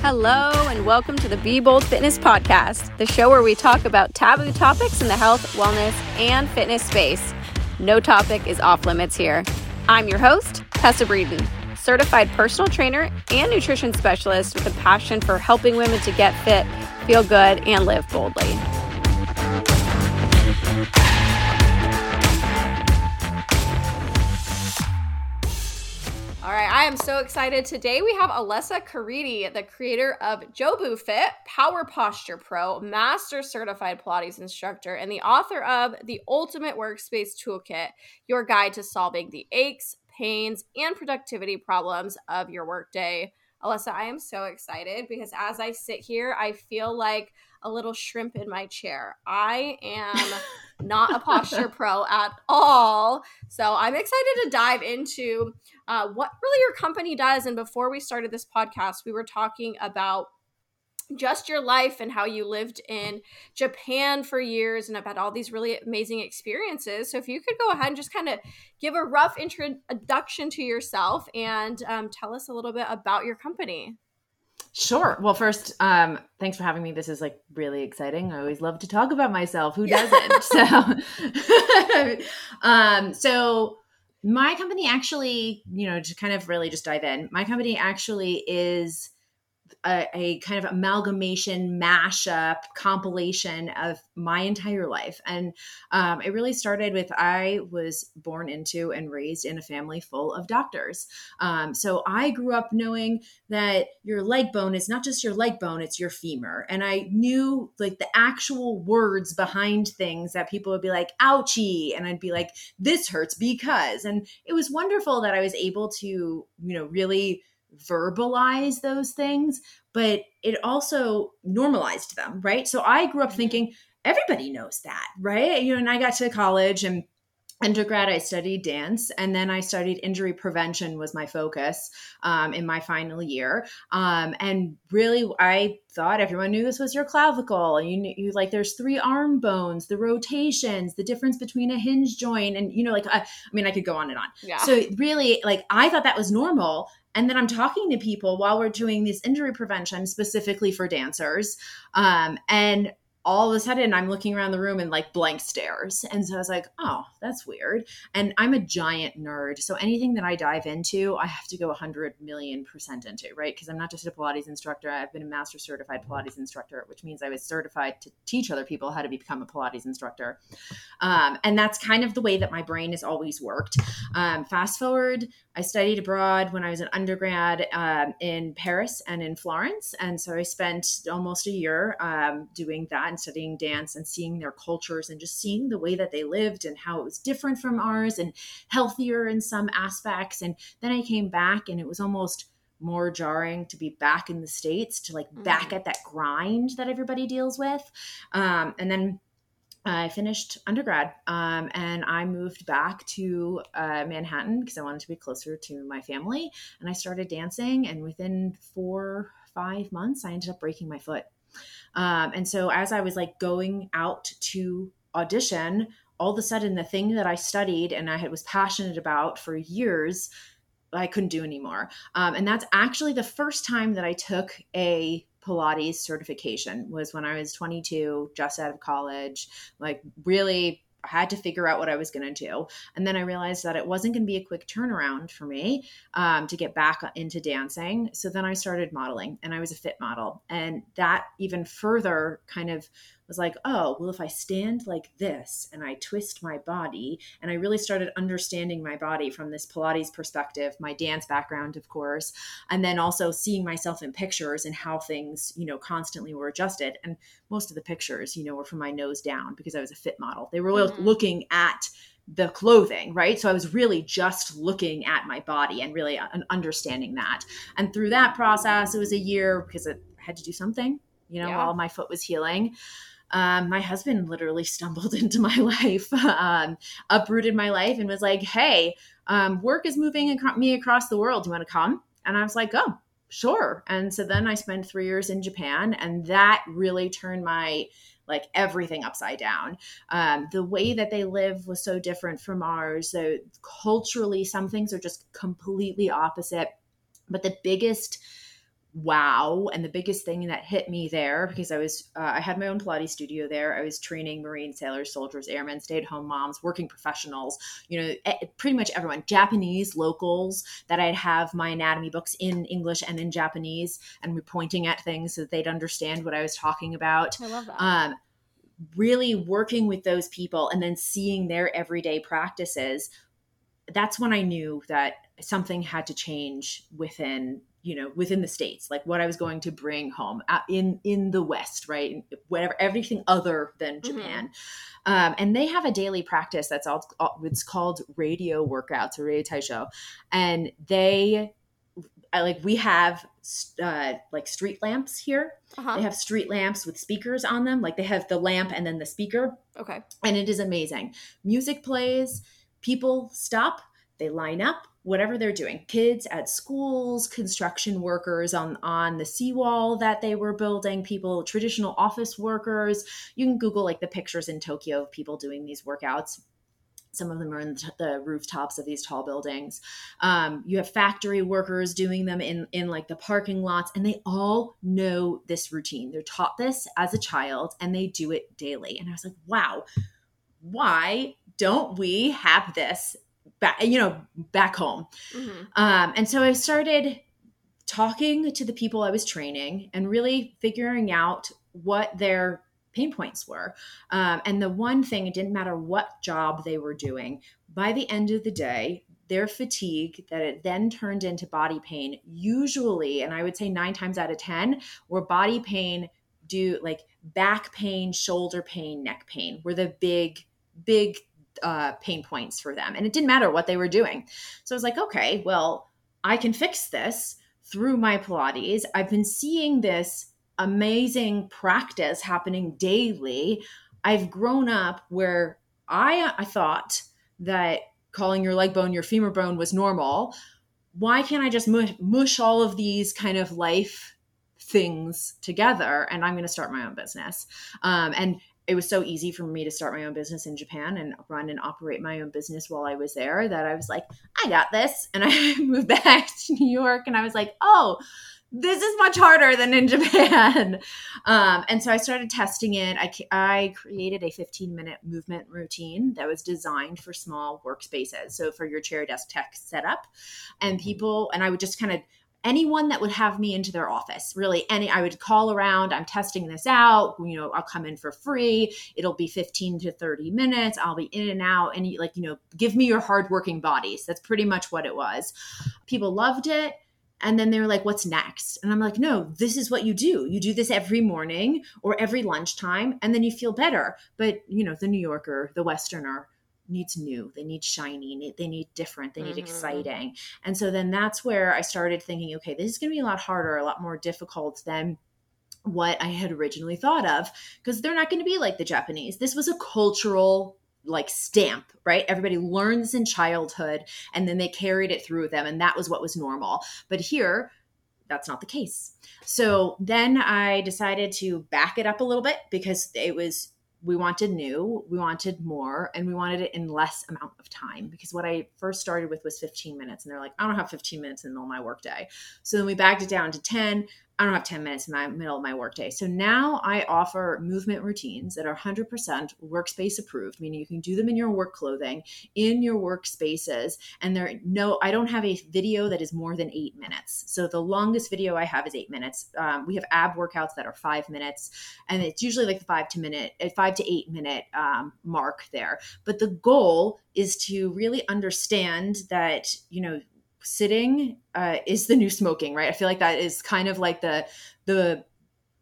Hello, and welcome to the Be Bold Fitness Podcast, the show where we talk about taboo topics in the health, wellness, and fitness space. No topic is off limits here. I'm your host, Tessa Breeden, certified personal trainer and nutrition specialist with a passion for helping women to get fit, feel good, and live boldly. All right, I am so excited. Today we have Alessa Caridi, the creator of JōbuFIT, Power Posture Pro, Master Certified Pilates Instructor, and the author of The Ultimate Workspace Toolkit, your guide to solving the aches, pains, and productivity problems of your workday. Alessa, I am so excited because as I sit here, I feel like a little shrimp in my chair. I am not a posture pro at all. So I'm excited to dive into uh, what really your company does. And before we started this podcast, we were talking about just your life and how you lived in Japan for years and had all these really amazing experiences. So, if you could go ahead and just kind of give a rough introduction to yourself and um, tell us a little bit about your company. Sure. Well, first, um, thanks for having me. This is like really exciting. I always love to talk about myself. Who doesn't? so, um, so my company actually, you know, to kind of really just dive in, my company actually is a, a, kind of amalgamation, mashup, compilation of my entire life. And um, it really started with I was born into and raised in a family full of doctors. Um, so I grew up knowing that your leg bone is not just your leg bone, it's your femur. And I knew like the actual words behind things that people would be like, ouchie. And I'd be like, this hurts because. And it was wonderful that I was able to, you know, really verbalize those things, but it also normalized them, right? So I grew up mm-hmm. thinking everybody knows that, right? You know, and I got to college and undergrad i studied dance and then i studied injury prevention was my focus um, in my final year um, and really i thought everyone knew this was your clavicle you knew you like there's three arm bones the rotations the difference between a hinge joint and you know like I, I mean i could go on and on yeah. so really like i thought that was normal and then I'm talking to people while we're doing this injury prevention specifically for dancers. Um, and all of a sudden I'm looking around the room and like blank stares. And so I was like, oh, that's weird. And I'm a giant nerd. So anything that I dive into, I have to go 100 million percent into, right? Because I'm not just a Pilates instructor. I've been a master certified Pilates instructor, which means I was certified to teach other people how to become a Pilates instructor. Um, and that's kind of the way that my brain has always worked. Um, fast forward, I studied abroad when I was an undergrad um, in Paris and in Florence. And so I spent almost a year um, doing that and studying dance and seeing their cultures and just seeing the way that they lived and how it was different from ours and healthier in some aspects. And then I came back and it was almost more jarring to be back in the States, to like mm-hmm. back at that grind that everybody deals with. Um, and then I finished undergrad um, and I moved back to uh, Manhattan because I wanted to be closer to my family. And I started dancing, and within four, five months, I ended up breaking my foot. Um, and so as I was like going out to audition, all of a sudden the thing that I studied and I had, was passionate about for years, I couldn't do anymore. Um, and that's actually the first time that I took a Pilates certification was when I was 22, just out of college, like really had to figure out what I was going to do. And then I realized that it wasn't going to be a quick turnaround for me um, to get back into dancing. So then I started modeling and I was a fit model. And that even further kind of was like, oh, well, if I stand like this and I twist my body, and I really started understanding my body from this Pilates perspective, my dance background, of course, and then also seeing myself in pictures and how things, you know, constantly were adjusted. And most of the pictures, you know, were from my nose down because I was a fit model. They were mm-hmm. looking at the clothing, right? So I was really just looking at my body and really uh, understanding that. And through that process, it was a year because I had to do something, you know, yeah. while my foot was healing um, my husband literally stumbled into my life, um, uprooted my life, and was like, "Hey, um, work is moving ac- me across the world. Do you want to come?" And I was like, "Oh, sure." And so then I spent three years in Japan, and that really turned my like everything upside down. Um, the way that they live was so different from ours. So culturally, some things are just completely opposite. But the biggest wow. And the biggest thing that hit me there because i was uh, i had my own pilates studio there. I was training marine sailors soldiers airmen stay-at-home moms working professionals you know pretty much everyone. Japanese locals that i'd have my anatomy books in english and in japanese and we're pointing at things so that they'd understand what i was talking about. I love that. Um, really working with those people and then seeing their everyday practices that's when i knew that something had to change within you know within the states like what i was going to bring home uh, in in the west right? Whatever everything other than mm-hmm. japan. Mm-hmm. um, and they have a daily practice that's all it's called radio workouts or radio taiso and they I, like we have uh, like street lamps here. Uh-huh. they have street lamps with speakers on them. Like they have the lamp and then the speaker. Okay. And it is amazing. Music plays people stop they line up whatever they're doing. Kids at schools construction workers on on the seawall that they were building people traditional office workers. You can google like the pictures in tokyo of people doing these workouts. Some of them are in the rooftops of these tall buildings. Um, you have factory workers doing them in in like the parking lots and they all know this routine. They're taught this as a child and they do it daily. And i was like wow why don't we have this back, you know, back home. Mm-hmm. Um, and so I started talking to the people I was training and really figuring out what their pain points were. Um, and the one thing, it didn't matter what job they were doing, by the end of the day, their fatigue that it then turned into body pain, usually, and I would say nine times out of 10, were body pain do like back pain, shoulder pain, neck pain were the big, big uh, pain points for them. And it didn't matter what they were doing. So I was like, okay, well, I can fix this through my Pilates. I've been seeing this amazing practice happening daily. I've grown up where I, I thought that calling your leg bone your femur bone was normal. Why can't I just mush, mush all of these kind of life things together and I'm going to start my own business. Um, and it was so easy for me to start my own business in Japan and run and operate my own business while I was there that I was like, I got this. And I moved back to New York and I was like, oh, this is much harder than in Japan. Um, and so I started testing it. I, I created a 15 minute movement routine that was designed for small workspaces. So for your chair desk tech setup. And people, and I would just kind of, anyone that would have me into their office really any i would call around i'm testing this out you know i'll come in for free it'll be 15 to 30 minutes i'll be in and out and like you know give me your hardworking bodies. That's pretty much what it was. People loved it and then they were like what's next? And i'm like no this is what you do. You do this every morning or every lunchtime and then you feel better. But you know the new yorker the westerner needs new they need shiny they need different they need mm-hmm. exciting and so then that's where i started thinking okay this is going to be a lot harder a lot more difficult than what i had originally thought of because they're not going to be like the japanese this was a cultural like stamp right everybody learns in childhood and then they carried it through them and that was what was normal but here that's not the case. So then I decided to back it up a little bit because it was we wanted new, we wanted more, and we wanted it in less amount of time. Because what I first started with was 15 minutes, and they're like, I don't have 15 minutes in the middle of my workday. So then we backed it down to 10. I don't have 10 minutes in the middle of my workday. So now I offer movement routines that are 100% workspace approved, meaning you can do them in your work clothing, in your workspaces. And there, no, I don't have a video that is more than eight minutes. So the longest video I have is eight minutes. Um, we have ab workouts that are five minutes, and it's usually like the five to minute, uh, five to eight minute um, mark there. But the goal is to really understand that, you know, sitting uh, is the new smoking, right? I feel like that is kind of like the the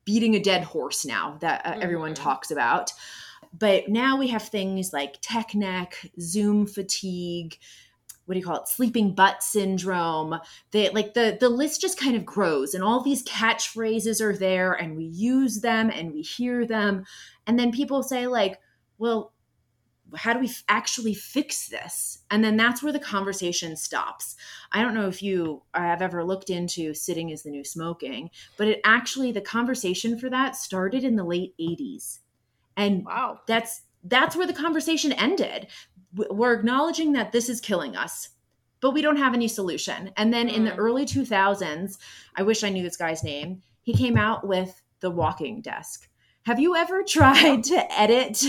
beating a dead horse now that uh, mm-hmm. everyone talks about. But now we have things like tech neck, Zoom fatigue, what do you call it sleeping butt syndrome they like the the list just kind of grows and all these catchphrases are there and we use them and we hear them and then people say like well how do we actually fix this and then that's where the conversation stops i don't know if you have ever looked into sitting is the new smoking but it actually the conversation for that started in the late 80s And wow. that's that's where the conversation ended. We're acknowledging that this is killing us, but we don't have any solution. And then in the mm. early 2000s, I wish I knew this guy's name. He came out with the walking desk. Have you ever tried to edit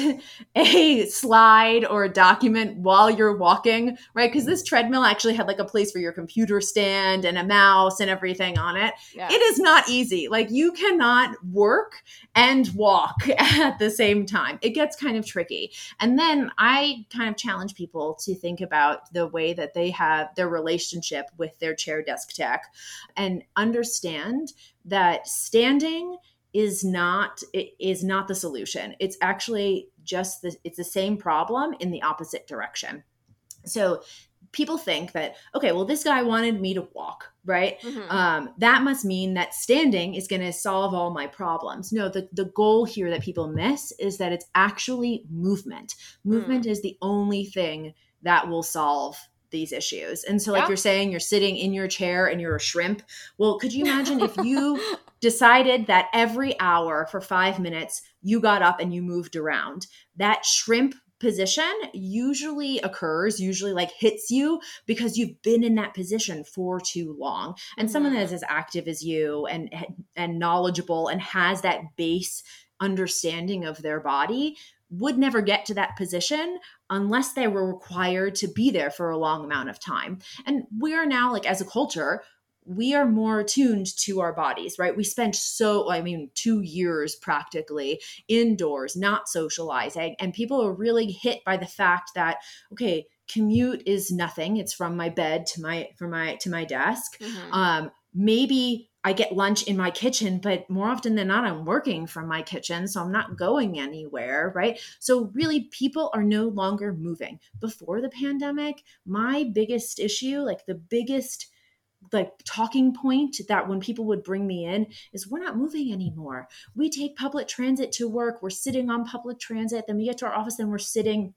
a slide or a document while you're walking? Right? Because this treadmill actually had like a place for your computer stand and a mouse and everything on it. Yeah. It is not easy. Like you cannot work and walk at the same time. It gets kind of tricky. And then I kind of challenge people to think about the way that they have their relationship with their chair desk tech and understand that standing is not is not the solution. It's actually just the it's the same problem in the opposite direction. So people think that okay well this guy wanted me to walk right? Mm-hmm. um, that must mean that standing is going to solve all my problems. No the, the goal here that people miss is that it's actually movement. Movement mm. is the only thing that will solve these issues. And so, like yeah. you're saying, you're sitting in your chair and you're a shrimp. Well, could you imagine if you decided that every hour for five minutes you got up and you moved around? That shrimp position usually occurs usually like hits you because you've been in that position for too long and mm-hmm. someone that's as active as you and and knowledgeable and has that base understanding of their body would never get to that position unless they were required to be there for a long amount of time. And we are now, like, as a culture, we are more attuned to our bodies, right? We spent so, I mean, two years practically indoors, not socializing. And people are really hit by the fact that, okay, commute is nothing. It's from my bed to my, from my, to my desk. Mm-hmm. Um, maybe I get lunch in my kitchen, but more often than not, I'm working from my kitchen. So I'm not going anywhere, right? So really, people are no longer moving. Before the pandemic, my biggest issue, like the biggest like talking point that when people would bring me in is we're not moving anymore. We take public transit to work. We're sitting on public transit. Then we get to our office and we're sitting.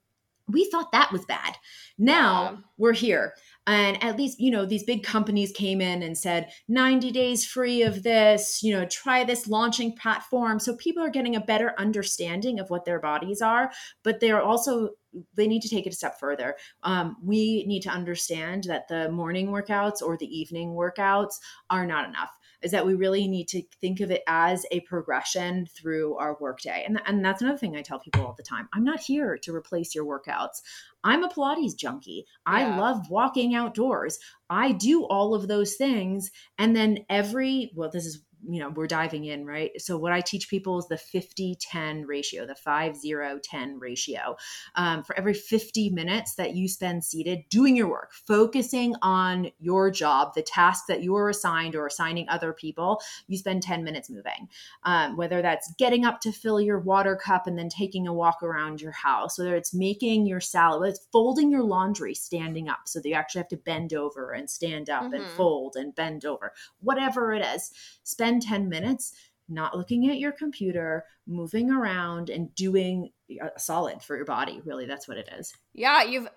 We thought that was bad. Now yeah. we're here and at least you know these big companies came in and said 90 days free of this you know try this launching platform. So people are getting a better understanding of what their bodies are but they're also they need to take it a step further. Um, we need to understand that the morning workouts or the evening workouts are not enough is that we really need to think of it as a progression through our workday. And, and that's another thing I tell people all the time. I'm not here to replace your workouts. I'm a Pilates junkie. Yeah. I love walking outdoors. I do all of those things. And then every, well, this is you know we're diving in right? So what i teach people is the 50 10 ratio the 5 0 10 ratio. Um, for every 50 minutes that you spend seated doing your work focusing on your job the task that you're assigned or assigning other people you spend 10 minutes moving. Um, whether that's getting up to fill your water cup and then taking a walk around your house whether it's making your salad whether it's folding your laundry standing up so that you actually have to bend over and stand up mm-hmm. and fold and bend over whatever it is. Spend spend 10 minutes not looking at your computer, moving around and doing a solid for your body. Really, that's what it is. Yeah, you've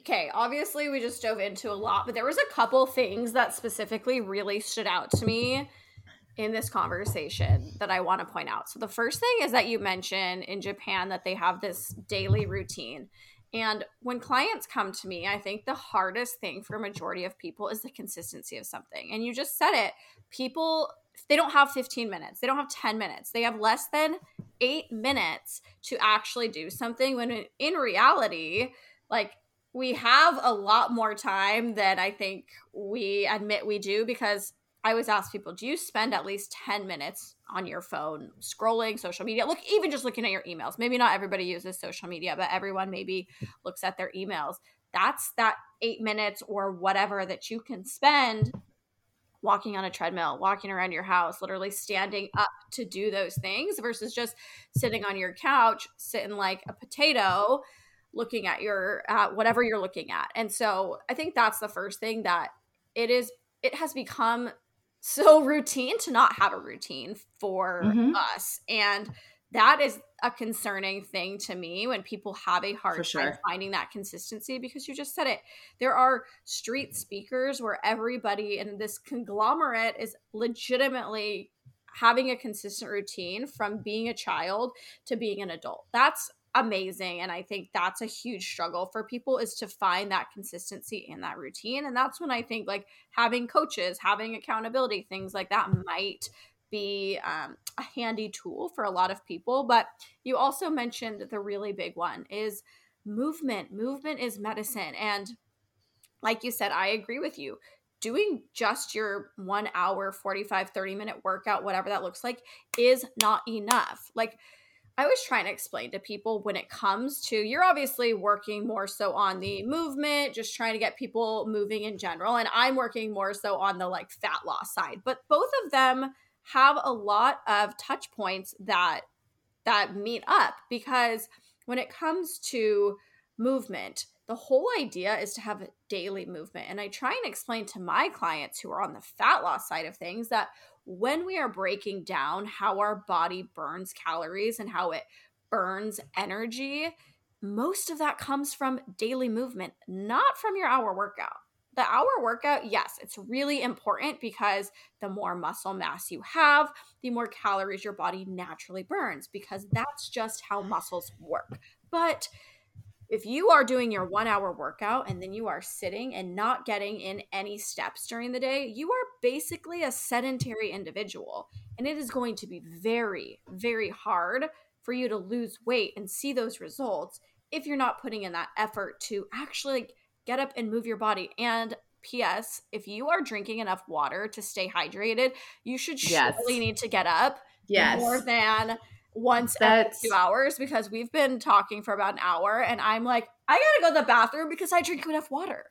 okay, obviously we just dove into a lot, but there was a couple things that specifically really stood out to me in this conversation that I want to point out. So the first thing is that you mentioned in Japan that they have this daily routine. And when clients come to me, I think the hardest thing for a majority of people is the consistency of something. And you just said it. People they don't have 15 minutes. They don't have 10 minutes. They have less than 8 minutes to actually do something when in reality, like we have a lot more time than I think we admit we do because I always ask people, do you spend at least 10 minutes on your phone scrolling social media? Look, even just looking at your emails. Maybe not everybody uses social media, but everyone maybe looks at their emails. That's that eight minutes or whatever that you can spend walking on a treadmill, walking around your house, literally standing up to do those things versus just sitting on your couch, sitting like a potato, looking at your at whatever you're looking at. And so I think that's the first thing that it is it has become so routine to not have a routine for mm-hmm. us. And that is a concerning thing to me when people have a hard sure. time finding that consistency because you just said it. There are street speakers where everybody in this conglomerate is legitimately having a consistent routine from being a child to being an adult. That's amazing and i think that's a huge struggle for people is to find that consistency in that routine and that's when i think like having coaches having accountability things like that might be um, a handy tool for a lot of people but you also mentioned the really big one is movement movement is medicine and like you said i agree with you doing just your one hour 45 30 minute workout whatever that looks like is not enough like I was trying to explain to people when it comes to you're obviously working more so on the movement, just trying to get people moving in general. And I'm working more so on the like fat loss side. But both of them have a lot of touch points that that meet up because when it comes to movement, the whole idea is to have daily movement. And I try and explain to my clients who are on the fat loss side of things that when we are breaking down how our body burns calories and how it burns energy, most of that comes from daily movement, not from your hour workout. The hour workout, yes, it's really important because the more muscle mass you have, the more calories your body naturally burns because that's just how muscles work. But if you are doing your one hour workout and then you are sitting and not getting in any steps during the day, you are basically a sedentary individual. And it is going to be very, very hard for you to lose weight and see those results if you're not putting in that effort to actually get up and move your body. And P.S. If you are drinking enough water to stay hydrated, you should yes. surely need to get up yes. more than once That's... every two hours because we've been talking for about an hour and I'm like, I gotta go to the bathroom because I drink enough water.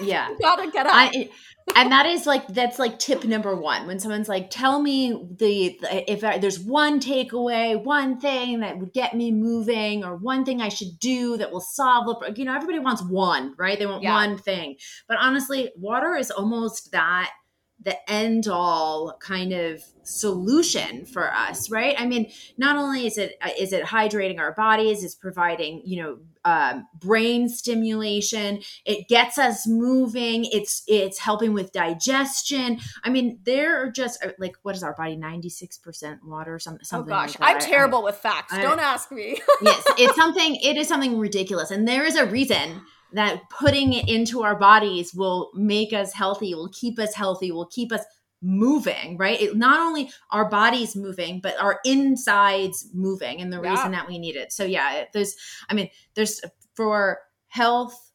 Yeah. gotta get up. I, and that is like, that's like tip number one. When someone's like, tell me the, if I, there's one takeaway, one thing that would get me moving or one thing I should do that will solve the, you know, everybody wants one, right? They want yeah. one thing. But honestly, water is almost that the end all kind of solution for us right? I mean not only is it uh, it hydrating our bodies it's providing you know um, brain stimulation it gets us moving it's it's helping with digestion. I mean there are just uh, like what is our body 96% water or something oh gosh like i'm terrible I, with facts. I, don't ask me. Yes it's something it is something ridiculous and there is a reason that putting it into our bodies will make us healthy, will keep us healthy, will keep us moving, right? It, not only our bodies moving, but our insides moving and the yeah. reason that we need it. So yeah, there's I mean, there's uh, for health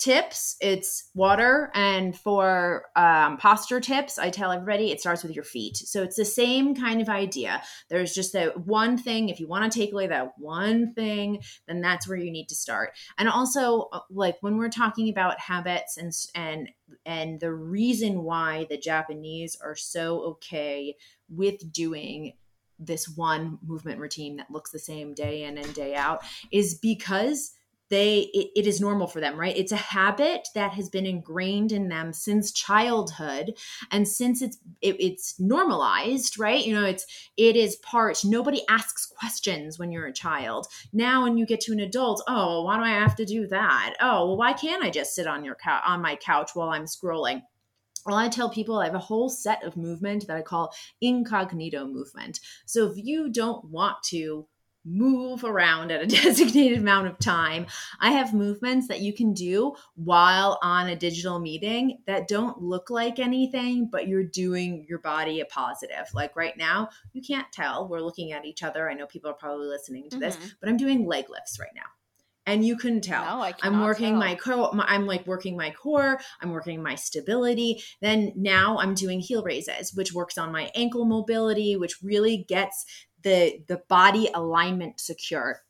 tips, it's water. And for um, posture tips, I tell everybody it starts with your feet. So it's the same kind of idea. There's just that one thing. If you want to take away that one thing, then that's where you need to start. And also, uh, like when we're talking about habits and and and the reason why the Japanese are so okay with doing this one movement routine that looks the same day in and day out is because they it, it is normal for them right? It's a habit that has been ingrained in them since childhood. And since it's it, it's normalized right? You know it's it is part nobody asks questions when you're a child. Now when you get to an adult oh why do i have to do that? Oh well why can't i just sit on your couch on my couch while i'm scrolling? Well, I tell people I have a whole set of movement that I call incognito movement. So if you don't want to move around at a designated amount of time. I have movements that you can do while on a digital meeting that don't look like anything, but you're doing your body a positive. Like right now, you can't tell. We're looking at each other. I know people are probably listening to mm-hmm. this, but I'm doing leg lifts right now. And you can tell. No, I I'm working tell. my core. I'm like working my core. I'm working my stability. Then now I'm doing heel raises, which works on my ankle mobility, which really gets the the body alignment secure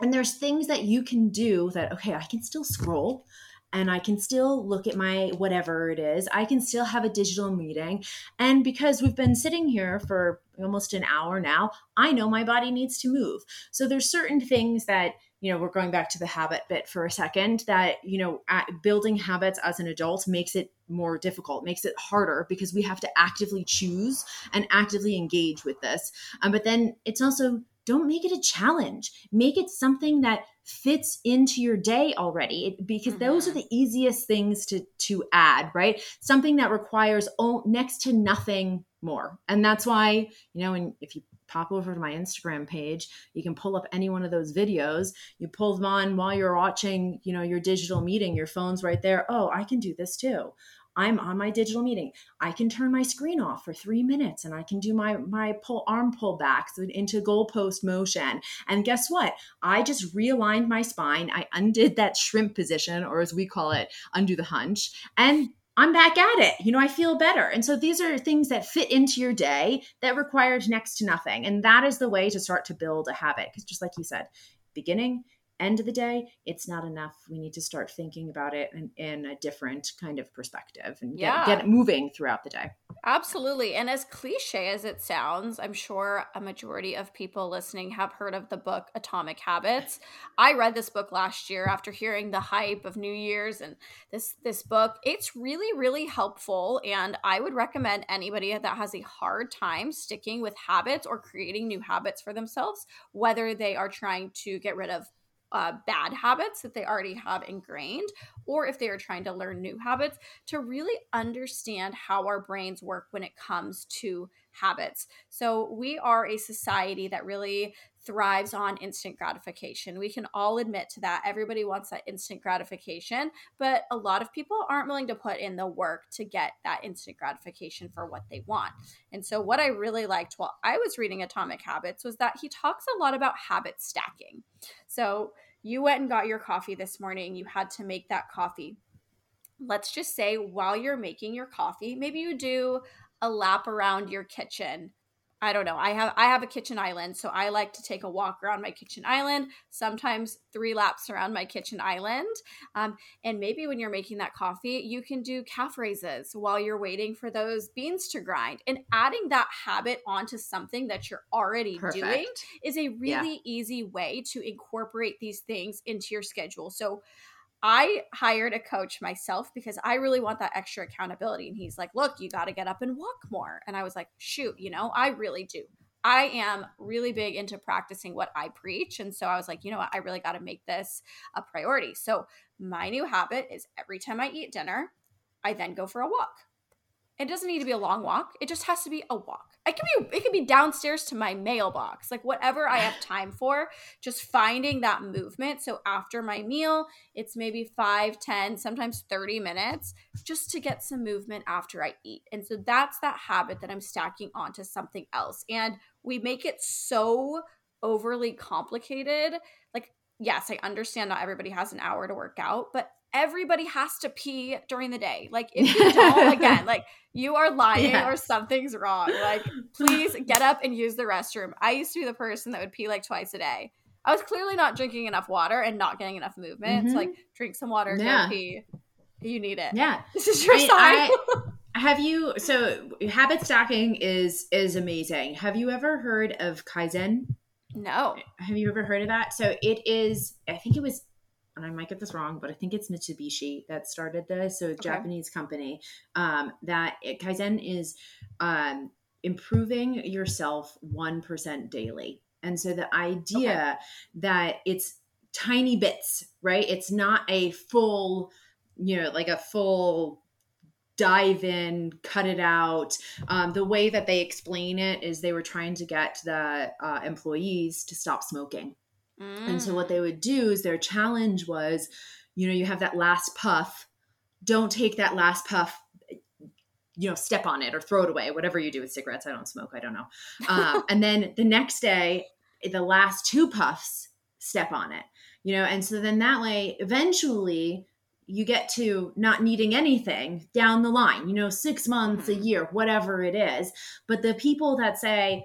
and there's things that you can do that okay i can still scroll and I can still look at my whatever it is. I can still have a digital meeting. And because we've been sitting here for almost an hour now, I know my body needs to move. So there's certain things that, you know, we're going back to the habit bit for a second that, you know, building habits as an adult makes it more difficult, makes it harder because we have to actively choose and actively engage with this. Um, but then it's also don't make it a challenge. Make it something that fits into your day already it, because mm-hmm. those are mm-hmm. the easiest things to to add, right? Something that requires oh, next to nothing more. And that's why, you know, and if you pop over to my Instagram page, you can pull up any one of those videos. You pull them on while you're watching, you know, your digital meeting, your phone's right there. Oh, I can do this too. I'm on my digital meeting. I can turn my screen off for three minutes and I can do my my pull arm pull backs into goalpost motion. And guess what? I just realigned my spine. I undid that shrimp position, or as we call it, undo the hunch. And I'm back at it. You know, I feel better. And so these are things that fit into your day that required next to nothing. And that is the way to start to build a habit. Because just like you said, beginning, end of the day, it's not enough. We need to start thinking about it in, in a different kind of perspective and get, get it moving throughout the day. Absolutely. And as cliche as it sounds, I'm sure a majority of people listening have heard of the book Atomic Habits. I read this book last year after hearing the hype of New Year's and this this book. It's really really helpful and I would recommend anybody that has a hard time sticking with habits or creating new habits for themselves, whether they are trying to get rid of uh, bad habits that they already have ingrained, or if they are trying to learn new habits, to really understand how our brains work when it comes to habits. So, we are a society that really thrives on instant gratification. We can all admit to that. Everybody wants that instant gratification, but a lot of people aren't willing to put in the work to get that instant gratification for what they want. And so, what I really liked while I was reading Atomic Habits was that he talks a lot about habit stacking. So, you went and got your coffee this morning, you had to make that coffee. Let's just say while you're making your coffee, maybe you do a lap around your kitchen I don't know. I have I have a kitchen island, so I like to take a walk around my kitchen island. Sometimes three laps around my kitchen island. Um, and maybe when you're making that coffee, you can do calf raises while you're waiting for those beans to grind. And adding that habit onto something that you're already Perfect. doing is a really yeah. easy way to incorporate these things into your schedule. So I hired a coach myself because I really want that extra accountability. And he's like, look, you got to get up and walk more. And I was like, shoot, you know, I really do. I am really big into practicing what I preach. And so I was like, you know what? I really got to make this a priority. So my new habit is every time I eat dinner, I then go for a walk. It doesn't need to be a long walk. It just has to be a walk. It can be it can be downstairs to my mailbox. Like whatever I have time for, just finding that movement. So after my meal, it's maybe 5, 10, sometimes 30 minutes just to get some movement after I eat. And so that's that habit that I'm stacking onto something else. And we make it so overly complicated. Like yes, I understand not everybody has an hour to work out, but everybody has to pee during the day. Like if you don't, again, like you are lying or something's wrong. Like please get up and use the restroom. I used to be the person that would pee like twice a day. I was clearly not drinking enough water and not getting enough movement. Mm-hmm. So like drink some water, yeah. go pee. You need it. Yeah. This is your I, sign. I, have you so habit stacking is is amazing. Have you ever heard of Kaizen? No. Have you ever heard of that? So it is I think it was and I might get this wrong, but I think it's Mitsubishi that started this. So, a okay. Japanese company um, that it, Kaizen is um, improving yourself 1% daily. And so, the idea okay. that it's tiny bits, right? It's not a full, you know, like a full dive in, cut it out. Um, the way that they explain it is they were trying to get the uh, employees to stop smoking Mm. And so what they would do is their challenge was, you know, you have that last puff. Don't take that last puff you know step on it or throw it away whatever you do with cigarettes i don't smoke i don't know um, and then the next day the last two puffs step on it you know and so then that way eventually you get to not needing anything down the line you know six months a mm-hmm. year whatever it is but the people that say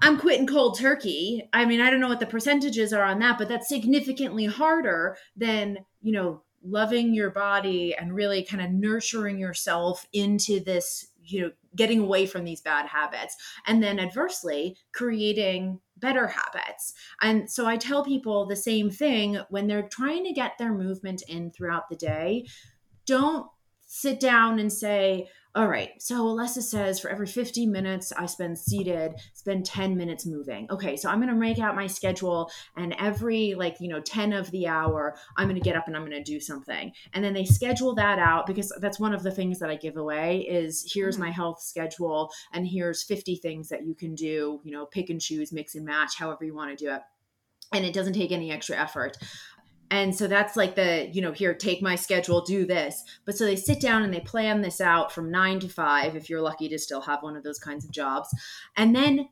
I'm quitting cold turkey. I mean, I don't know what the percentages are on that, but that's significantly harder than, you know, loving your body and really kind of nurturing yourself into this, you know, getting away from these bad habits. And then adversely, creating better habits. And so I tell people the same thing when they're trying to get their movement in throughout the day. Don't sit down and say, all right, so Alessa says for every 50 minutes I spend seated, spend 10 minutes moving. Okay, so I'm going to make out my schedule and every like, you know, 10 of the hour, I'm going to get up and I'm going to do something. And then they schedule that out because that's one of the things that I give away is here's mm-hmm. my health schedule and here's 50 things that you can do, you know, pick and choose, mix and match, however you want to do it and it doesn't take any extra effort and so that's like the you know here take my schedule do this. But so they sit down and they plan this out from 9 to 5 if you're lucky to still have one of those kinds of jobs. And then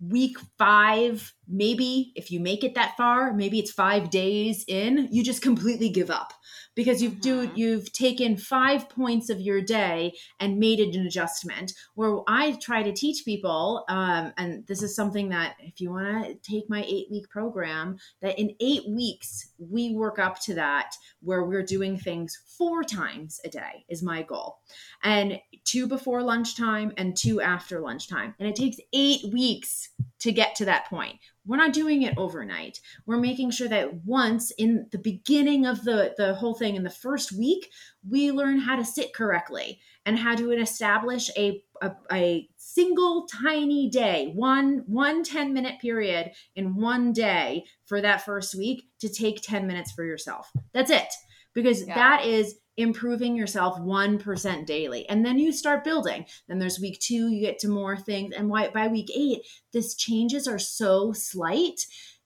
week 5 maybe if you make it that far maybe it's 5 days in you just completely give up because you've mm-hmm. do you've taken five points of your day and made it an adjustment. Where I try to teach people, um, and this is something that if you want to take my eight week program, that in eight weeks we work up to that where we're doing things four times a day is my goal, and two before lunchtime and two after lunchtime, and it takes eight weeks to get to that point we're not doing it overnight. We're making sure that once in the beginning of the the whole thing in the first week we learn how to sit correctly and how to establish a a, a single tiny day one one 10 minute period in one day for that first week to take 10 minutes for yourself. That's it. Because yeah. that is improving yourself 1% daily. And then you start building. Then there's week two, you get to more things. And why, by week eight, this changes are so slight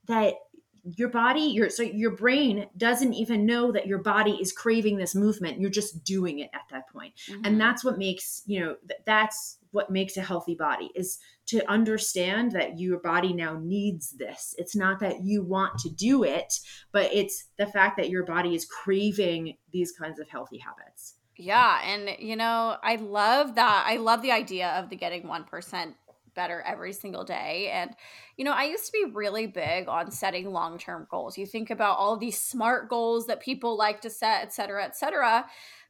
that your body your so your brain doesn't even know that your body is craving this movement you're just doing it at that point mm-hmm. and that's what makes you know that's what makes a healthy body is to understand that your body now needs this. It's not that you want to do it, but it's the fact that your body is craving these kinds of healthy habits. Yeah, and you know, I love that. I love the idea of the getting 1% better every single day. And, you know, I used to be really big on setting long term goals. You think about all these smart goals that people like to set, et cetera, et cetera.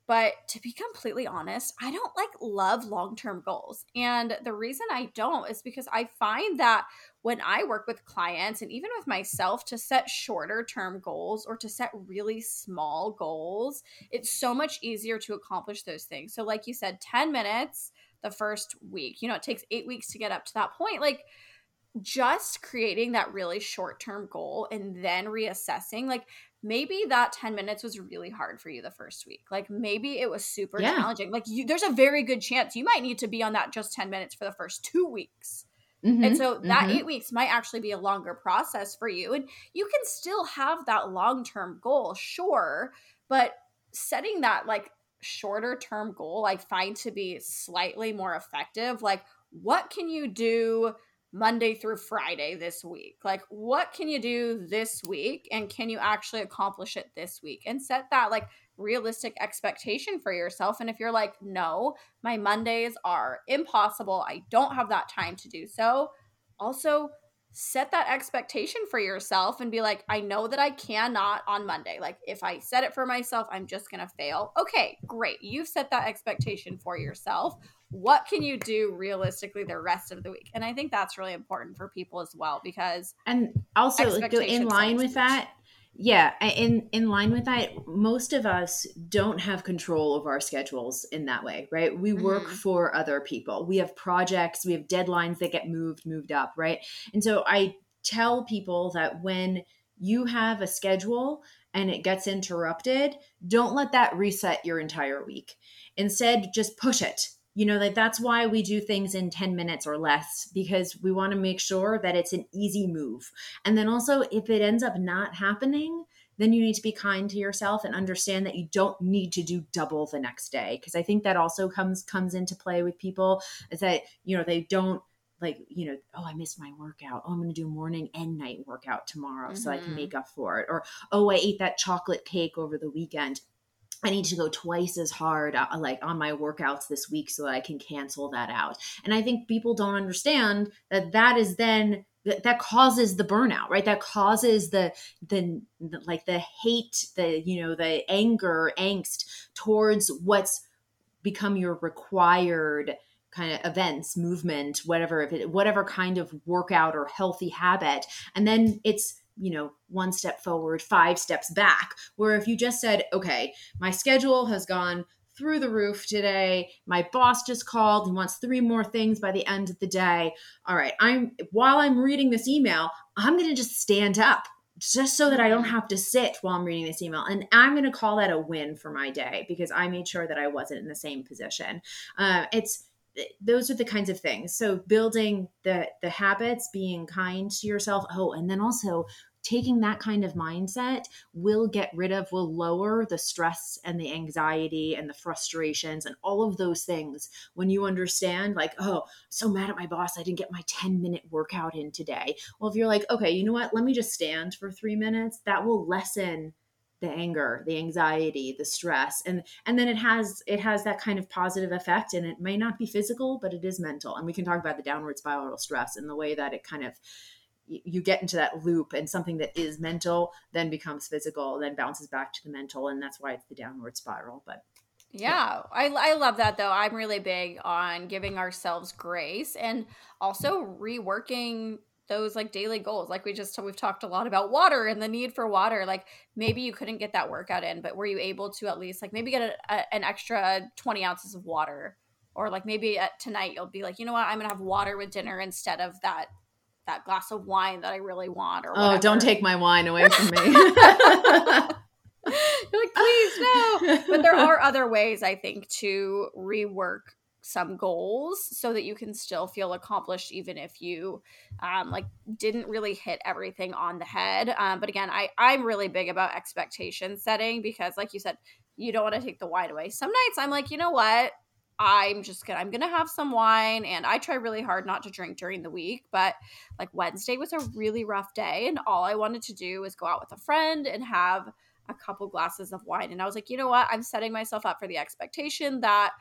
But to be completely honest, I don't like love long term goals. And the reason I don't is because I find that when I work with clients and even with myself to set shorter term goals or to set really small goals, it's so much easier to accomplish those things. So, like you said, 10 minutes the first week, you know, it takes eight weeks to get up to that point. Like, just creating that really short term goal and then reassessing, like maybe that 10 minutes was really hard for you the first week. Like maybe it was super yeah. challenging. Like you, there's a very good chance you might need to be on that just 10 minutes for the first two weeks. Mm-hmm, and so that mm-hmm. eight weeks might actually be a longer process for you. And you can still have that long term goal, sure. But setting that like shorter term goal, I find to be slightly more effective. Like, what can you do Monday through Friday this week. Like, what can you do this week? And can you actually accomplish it this week? And set that like realistic expectation for yourself. And if you're like, no, my Mondays are impossible, I don't have that time to do so, also set that expectation for yourself and be like, I know that I cannot on Monday. Like, if I set it for myself, I'm just going to fail. Okay, great. You've set that expectation for yourself what can you do realistically the rest of the week and i think that's really important for people as well because and also in line with that yeah in in line with that most of us don't have control of our schedules in that way right? We work mm-hmm. for other people. We have projects we have deadlines that get moved moved up right? And so i tell people that when you have a schedule and it gets interrupted don't let that reset your entire week. Instead just push it you know like that's why we do things in 10 minutes or less because we want to make sure that it's an easy move and then also if it ends up not happening then you need to be kind to yourself and understand that you don't need to do double the next day because i think that also comes comes into play with people is that you know they don't like you know oh i missed my workout oh i'm going to do morning and night workout tomorrow mm-hmm. so i can mm-hmm. make up for it or oh i ate that chocolate cake over the weekend I need to go twice as hard, uh, like on my workouts this week, so that I can cancel that out. And I think people don't understand that that is then that, that causes the burnout, right? That causes the, the the like the hate, the you know the anger, angst towards what's become your required kind of events, movement, whatever, if it, whatever kind of workout or healthy habit, and then it's you know, one step forward, five steps back. Where if you just said, okay, my schedule has gone through the roof today. My boss just called. He wants three more things by the end of the day. All right, I'm while I'm reading this email, I'm going to just stand up just so that I don't have to sit while I'm reading this email. And I'm going to call that a win for my day because I made sure that I wasn't in the same position. Uh, it's those are the kinds of things. So building the the habits, being kind to yourself. Oh, and then also taking that kind of mindset will get rid of, will lower the stress and the anxiety and the frustrations and all of those things when you understand, like, oh, so mad at my boss, I didn't get my 10 minute workout in today. Well, if you're like, okay, you know what, let me just stand for three minutes, that will lessen the anger the anxiety the stress and and then it has it has that kind of positive effect and it may not be physical but it is mental and we can talk about the downward spiral stress and the way that it kind of you get into that loop and something that is mental then becomes physical then bounces back to the mental and that's why it's the downward spiral but yeah, I, I love that though. I'm really big on giving ourselves grace and also reworking those like daily goals. Like we just we've talked a lot about water and the need for water. Like maybe you couldn't get that workout in, but were you able to at least like maybe get a, a, an extra 20 ounces of water? Or like maybe at tonight you'll be like, you know what, I'm gonna have water with dinner instead of that that glass of wine that I really want. Or oh, don't take my wine away from me. You're like, please no. But there are other ways I think to rework some goals so that you can still feel accomplished even if you um, like didn't really hit everything on the head um, but again i i'm really big about expectation setting because like you said you don't want to take the wine away some nights i'm like you know what I'm just gonna I'm gonna have some wine and I try really hard not to drink during the week, but like Wednesday was a really rough day and all I wanted to do was go out with a friend and have a couple glasses of wine. And I was like, you know what? I'm setting myself up for the expectation that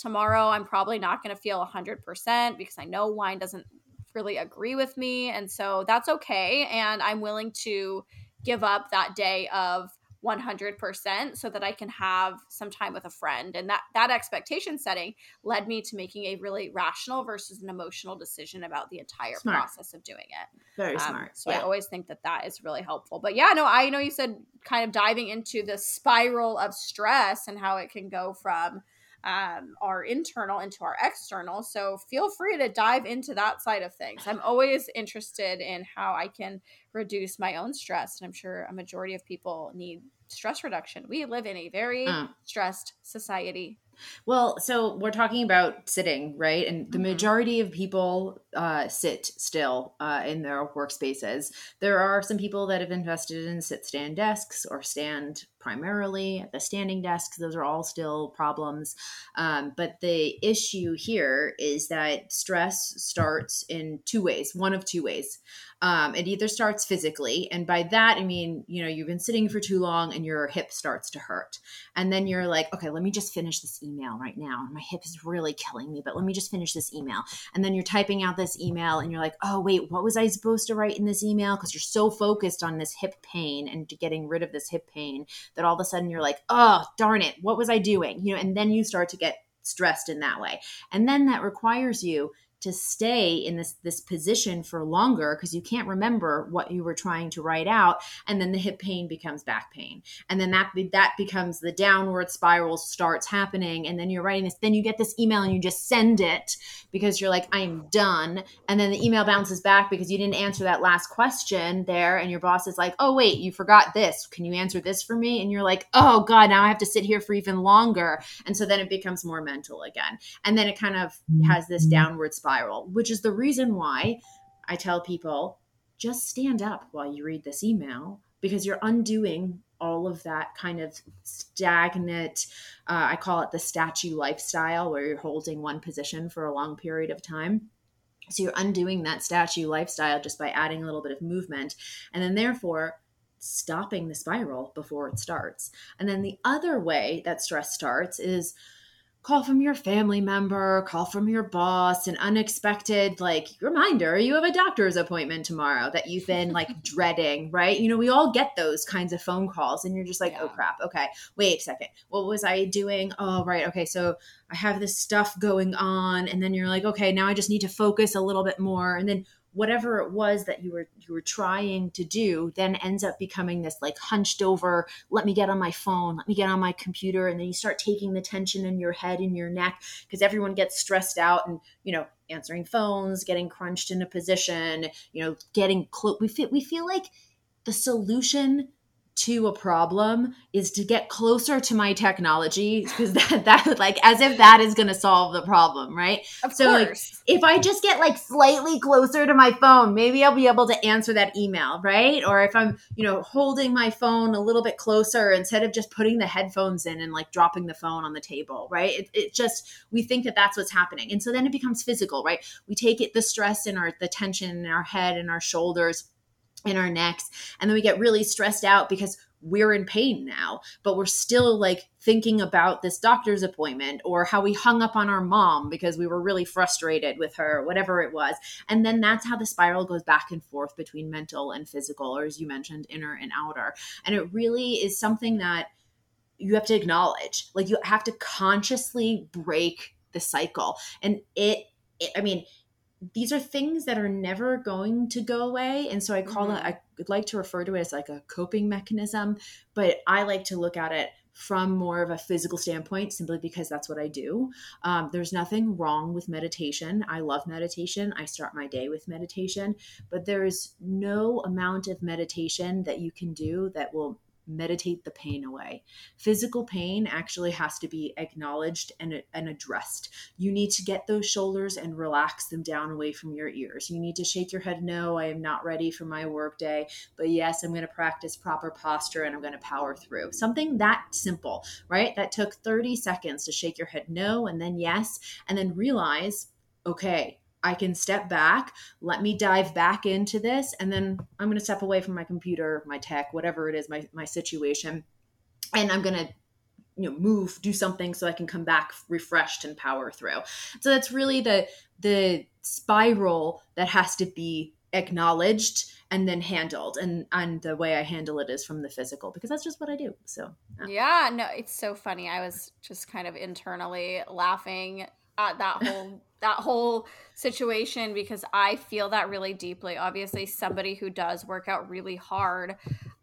tomorrow I'm probably not gonna feel hundred percent because I know wine doesn't really agree with me. And so that's okay. And I'm willing to give up that day of 100% so that I can have some time with a friend. And that that expectation setting led me to making a really rational versus an emotional decision about the entire smart. process of doing it. Very um, smart. So yeah. I always think that that is really helpful. But yeah, no, I know you said kind of diving into the spiral of stress and how it can go from um, our internal into our external. So feel free to dive into that side of things. I'm always interested in how I can reduce my own stress. And I'm sure a majority of people need stress reduction. We live in a very uh. stressed society. Well, so we're talking about sitting, right? And the mm-hmm. majority of people uh, sit still uh, in their workspaces. There are some people that have invested in sit stand desks or stand primarily at the standing desks. Those are all still problems. Um, but the issue here is that stress starts in two ways, one of two ways. Um, it either starts physically, and by that I mean, you know, you've been sitting for too long and your hip starts to hurt. And then you're like, okay, let me just finish this email right now. My hip is really killing me, but let me just finish this email. And then you're typing out this email and you're like, oh, wait, what was I supposed to write in this email? Because you're so focused on this hip pain and getting rid of this hip pain that all of a sudden you're like, oh, darn it, what was I doing? You know, and then you start to get stressed in that way. And then that requires you to stay in this this position for longer because you can't remember what you were trying to write out and then the hip pain becomes back pain. And then that that becomes the downward spiral starts happening and then you're writing this then you get this email and you just send it because you're like I'm done. And then the email bounces back because you didn't answer that last question there and your boss is like oh wait you forgot this. Can you answer this for me? And you're like oh god now I have to sit here for even longer. And so then it becomes more mental again. And then it kind of mm-hmm. has this downward spiral spiral, which is the reason why I tell people just stand up while you read this email because you're undoing all of that kind of stagnant uh, i call it the statue lifestyle where you're holding one position for a long period of time. So you're undoing that statue lifestyle just by adding a little bit of movement and then therefore stopping the spiral before it starts. And then the other way that stress starts is call from your family member, call from your boss, an unexpected like reminder you have a doctor's appointment tomorrow that you've been like dreading, right? You know, we all get those kinds of phone calls and you're just like, oh, yeah. oh crap, okay, wait a second. What was I doing? Oh, right, okay, so I have this stuff going on. And then you're like, okay, now I just need to focus a little bit more. And then whatever it was that you were you were trying to do then ends up becoming this like hunched over let me get on my phone let me get on my computer and then you start taking the tension in your head and your neck because everyone gets stressed out and you know answering phones getting crunched in a position you know getting close we feel we feel like the solution to a problem is to get closer to my technology because that that like as if that is going to solve the problem right? Of so like course. if i just get like slightly closer to my phone maybe i'll be able to answer that email right? Or if i'm you know holding my phone a little bit closer instead of just putting the headphones in and like dropping the phone on the table right? It, it just we think that that's what's happening. And so then it becomes physical right? We take it the stress in our the tension in our head and our shoulders in our necks and then we get really stressed out because we're in pain now but we're still like thinking about this doctor's appointment or how we hung up on our mom because we were really frustrated with her whatever it was. And then that's how the spiral goes back and forth between mental and physical or as you mentioned inner and outer. And it really is something that you have to acknowledge. Like you have to consciously break the cycle. And it, it i mean these are things that are never going to go away. And so i call Mhm. it i would like to refer to it as like a coping mechanism but i like to look at it from more of a physical standpoint simply because that's what i do. Um, there's nothing wrong with meditation. I love meditation. I start my day with meditation but there's no amount of meditation that you can do that will meditate the pain away physical pain actually has to be acknowledged and, and addressed you need to get those shoulders and relax them down away from your ears. You need to shake your head, no, I am not ready for my workday, but yes, I'm going to practice proper posture and I'm going to power through. Something that simple, right? That took 30 seconds to shake your head, no, and then yes, and then realize, okay, I can step back, let me dive back into this, and then I'm going to step away from my computer, my tech, whatever it is, my, my situation, and I'm going to you know move do something so i can come back refreshed and power through so that's really the the spiral that has to be acknowledged and then handled and and the way i handle it is from the physical because that's just what i do so Yeah, no, it's so funny. I was just kind of internally laughing at that whole that whole situation because I feel that really deeply. Obviously, somebody who does work out really hard,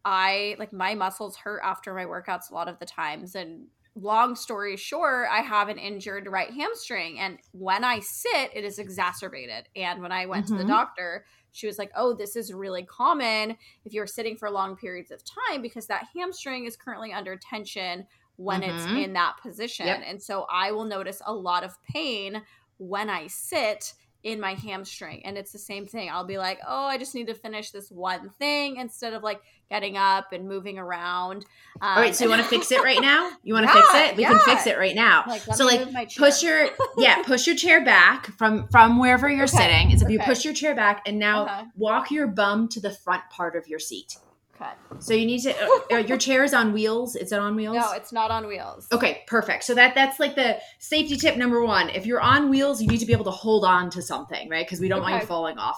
I like my muscles hurt after my workouts a lot of the times and long story short, I have an injured right hamstring and when I sit, it is exacerbated. And when I went to Mhm. the doctor, she was like, "Oh, this is really common if you're sitting for long periods of time because that hamstring is currently under tension when it's Mhm. in that position. Yep. And so I will notice a lot of pain when I sit in my hamstring. And it's the same thing. I'll be like, oh, I just need to finish this one thing instead of like getting up and moving around. Um, all right so you want to fix it right now you want to Yeah, fix it we can fix it right now Like, so like move my chair. push your yeah push your chair back from from wherever you're Okay, sitting is if you push your chair back and now Uh-huh. walk your bum to the front part of your seat Okay. so you need to uh, uh, your chair is on wheels is it on wheels No, it's not on wheels. Okay, perfect. So that that's like the safety tip number one. If you're on wheels, you need to be able to hold on to something, right? Because we don't want Okay. you falling off.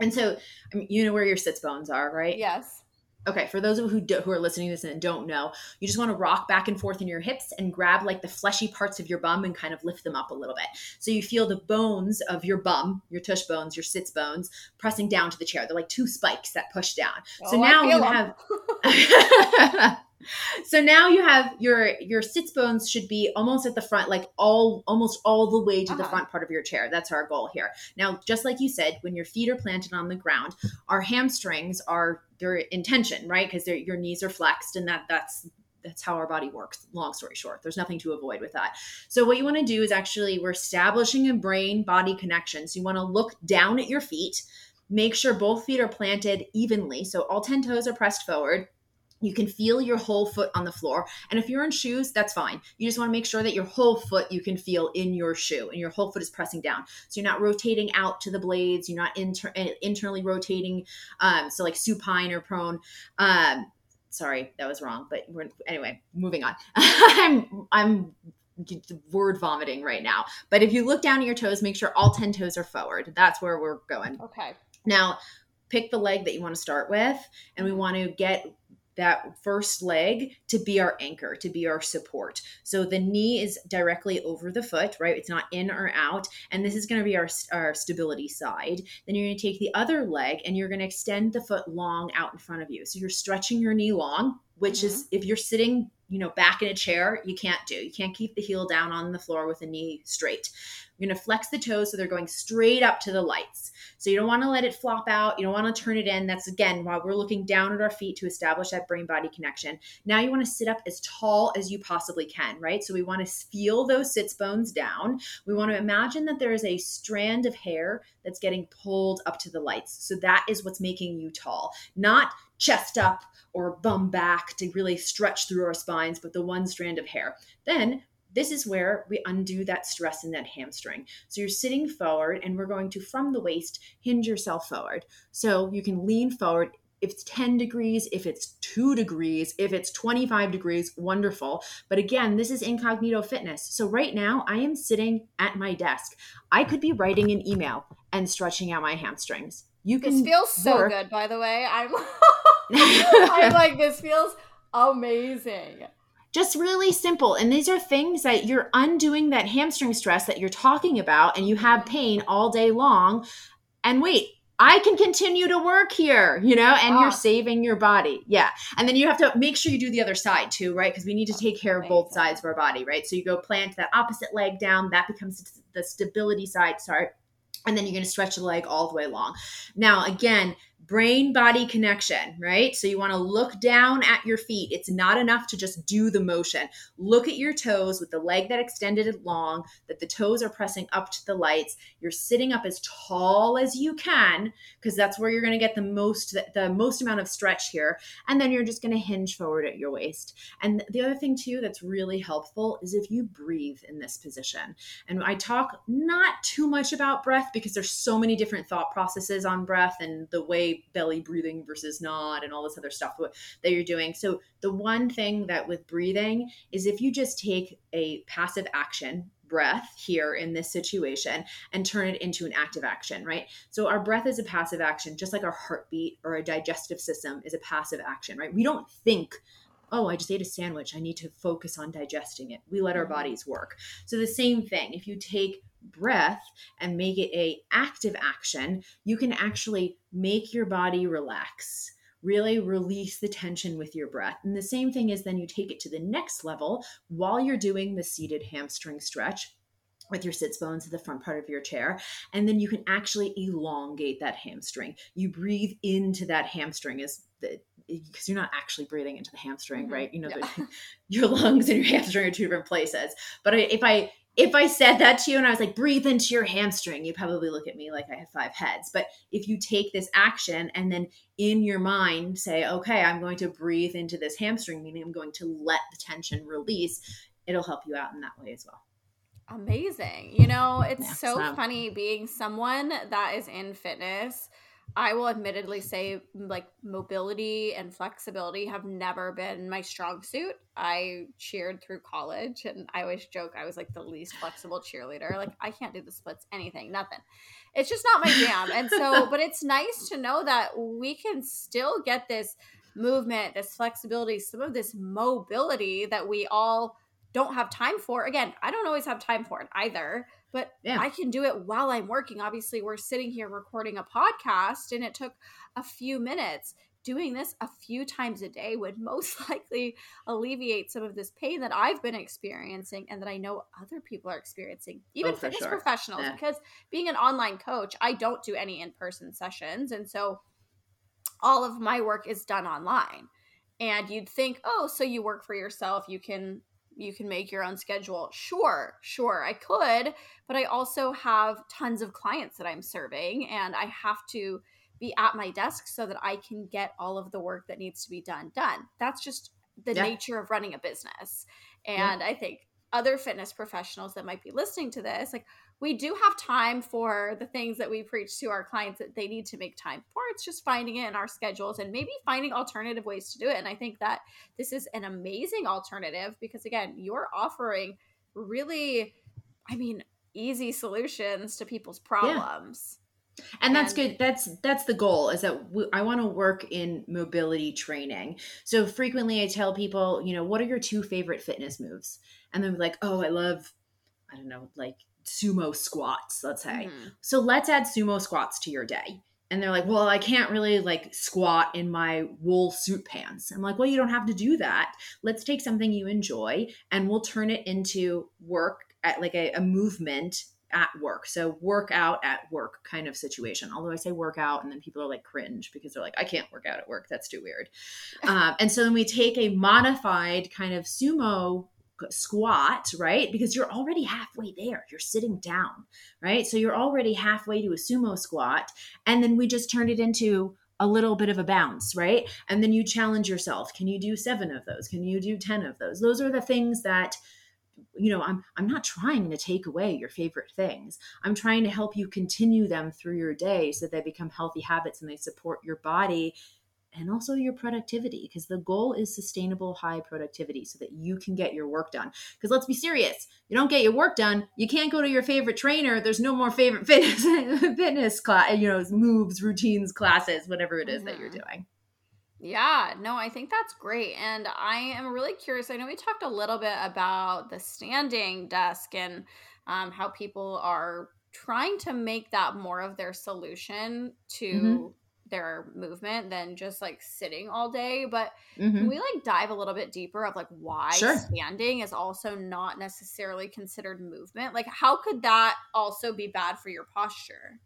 And so, I mean, you know where your sits bones are, right? Yes. Okay, for those of who do, who are listening to this and don't know, you just want to rock back and forth in your hips and grab like the fleshy parts of your bum and kind of lift them up a little bit. So you feel the bones of your bum, your tush bones, your sits bones, pressing down to the chair. They're like two spikes that push down. Oh, so Oh, I now you have so now you have your your sits bones should be almost at the front like all almost all the way to the Uh-huh. front part of your chair. That's our goal here. Now just like you said when your feet are planted on the ground our hamstrings are they're in tension right? Because your knees are flexed and that that's that's how our body works. Long story short there's nothing to avoid with that. So what you want to do is actually we're establishing a brain body connection. So you want to look down at your feet make sure both feet are planted evenly. So all 10 toes are pressed forward you can feel your whole foot on the floor and if you're in shoes that's fine. You just want to make sure that your whole foot you can feel in your shoe and your whole foot is pressing down. So you're not rotating out to the blades you're not inter- eh, internally rotating um, so like supine or prone um, sorry that was wrong but we're, anyway moving on. I'm i'm word vomiting right now but if you look down at your toes make sure all 10 toes are forward. That's where we're going. Okay. now, pick the leg that you want to start with, and we want to get that first leg to be our anchor, to be our support. So the knee is directly over the foot, right? It's not in or out. And this is going to be our, our stability side. Then you're going to take the other leg and you're going to extend the foot long out in front of you. So you're stretching your knee long, which mm-hmm. is if you're sitting you know back in a chair you can't do. You can't keep the heel down on the floor with the knee straight. You're going to flex the toes so they're going straight up to the lights. So you don't want to let it flop out. You don't want to turn it in. That's again while we're looking down at our feet to establish that brain body connection now you want to sit up as tall as you possibly can right? So we want to feel those sits bones down. We want to imagine that there is a strand of hair that's getting pulled up to the lights. So that is what's making you tall. Not chest up or bum back to really stretch through our spines, but the one strand of hair. Then this is where we undo that stress in that hamstring. So you're sitting forward, and we're going to, from the waist, hinge yourself forward. So you can lean forward. If it's 10 degrees, if it's 2 degrees, if it's 25 degrees, wonderful. But again, this is incognito fitness. So right now, I am sitting at my desk. I could be writing an email and stretching out my hamstrings. You can. This feels so work. good, by the way. I'm. I'm like, this feels amazing. Just really simple. And these are things that you're undoing that hamstring stress that you're talking about, and you have mm-hmm. pain all day long. And wait, I can continue to work here, you know, and you're saving your body. Yeah. And then you have to make sure you do the other side too, right? Because we need to take care of both sides of our body, right? So you go plant that opposite leg down, that becomes the stability side, sorry. And then you're going to stretch the leg all the way long. Now, again, brain body connection, right? So you want to look down at your feet. It's not enough to just do the motion. Look at your toes with the leg that extended long, that the toes are pressing up to the lights. You're sitting up as tall as you can because that's where you're going to get the most the, most amount of stretch here. And then you're just going to hinge forward at your waist. And the other thing too that's really helpful is if you breathe in this position. And I talk not too much about breath because there's so many different thought processes on breath and the way belly breathing versus not and all this other stuff that you're doing. So the one thing that with breathing is if you just take a passive action breath here in this situation and turn it into an active action, right? So our breath is a passive action, just like our heartbeat or a digestive system is a passive action, right? We don't think oh i just ate a sandwich i need to focus on digesting it we let our mm-hmm. bodies work so the same thing if you take breath and make it a active action you can actually make your body relax really release the tension with your breath and the same thing is then you take it to the next level while you're doing the seated hamstring stretch with your sits bones to the front part of your chair. And then you can actually elongate that hamstring. You breathe into that hamstring as the because you're not actually breathing into the hamstring, mm-hmm. right? You know, yeah. your lungs and your hamstring are two different places. But if I if I said that to you and I was like, breathe into your hamstring, you probably look at me like I have five heads. But if you take this action and then in your mind say, okay, I'm going to breathe into this hamstring, meaning I'm going to let the tension release, it'll help you out in that way as well. Amazing. You know, it's yeah, so, so funny being someone that is in fitness I will admittedly say like mobility and flexibility have never been my strong suit. I cheered through college and I always joke I was like the least flexible cheerleader. Like I can't do the splits, anything, nothing. It's just not my jam. and so, but it's nice to know that we can still get this movement, this flexibility, some of this mobility that we all don't have time for. Again, I don't always have time for it either but yeah. I can do it while I'm working. Obviously, we're sitting here recording a podcast and it took a few minutes. Doing this a few times a day would most likely alleviate some of this pain that I've been experiencing and that I know other people are experiencing, even oh, fitness sure. professionals. Yeah. Because being an online coach, I don't do any in person sessions. And so all of my work is done online. And you'd think, oh, so you work for yourself, you can you can make your own schedule. Sure, sure, I could, but I also have tons of clients that I'm serving and I have to be at my desk so that I can get all of the work that needs to be done done. That's just the yeah. nature of running a business. And yeah. I think other fitness professionals that might be listening to this, like we do have time for the things that we preach to our clients that they need to make time for. It's just finding it in our schedules and maybe finding alternative ways to do it. And I think that this is an amazing alternative because, again, you're offering really, I mean, easy solutions to people's problems. and that's good that's that's the goal is that i want to work in mobility training so frequently i tell people you know what are your two favorite fitness moves and they're like oh i love i don't know like sumo squats let's say mm-hmm. so let's add sumo squats to your day and they're like well i can't really like squat in my wool suit pants i'm like well you don't have to do that let's take something you enjoy and we'll turn it into work at like a, a movement at work. So workout at work kind of situation. Although I say workout and then people are like cringe because they're like, I can't work out at work. That's too weird. um, and so then we take a modified kind of sumo squat, right? Because you're already halfway there. You're sitting down, right? So you're already halfway to a sumo squat. And then we just turned it into a little bit of a bounce, right? And then you challenge yourself. Can you do seven of those? Can you do 10 of those? Those are the things that you know i'm i'm not trying to take away your favorite things i'm trying to help you continue them through your day so they become healthy habits and they support your body and also your productivity because the goal is sustainable high productivity so that you can get your work done because let's be serious you don't get your work done you can't go to your favorite trainer there's no more favorite fitness fitness class you know moves routines classes whatever it is mm-hmm. that you're mm-hmm. doing yeah, no, I think that's great. And I am really curious. I know we talked a little bit about the standing desk and um, how people are trying to make that more of their solution to mm-hmm. Their movement than just like sitting all day. But mm-hmm. can we like dive a little bit deeper of like why sure. standing is also not necessarily considered movement? Like, how could that also be bad for your posture?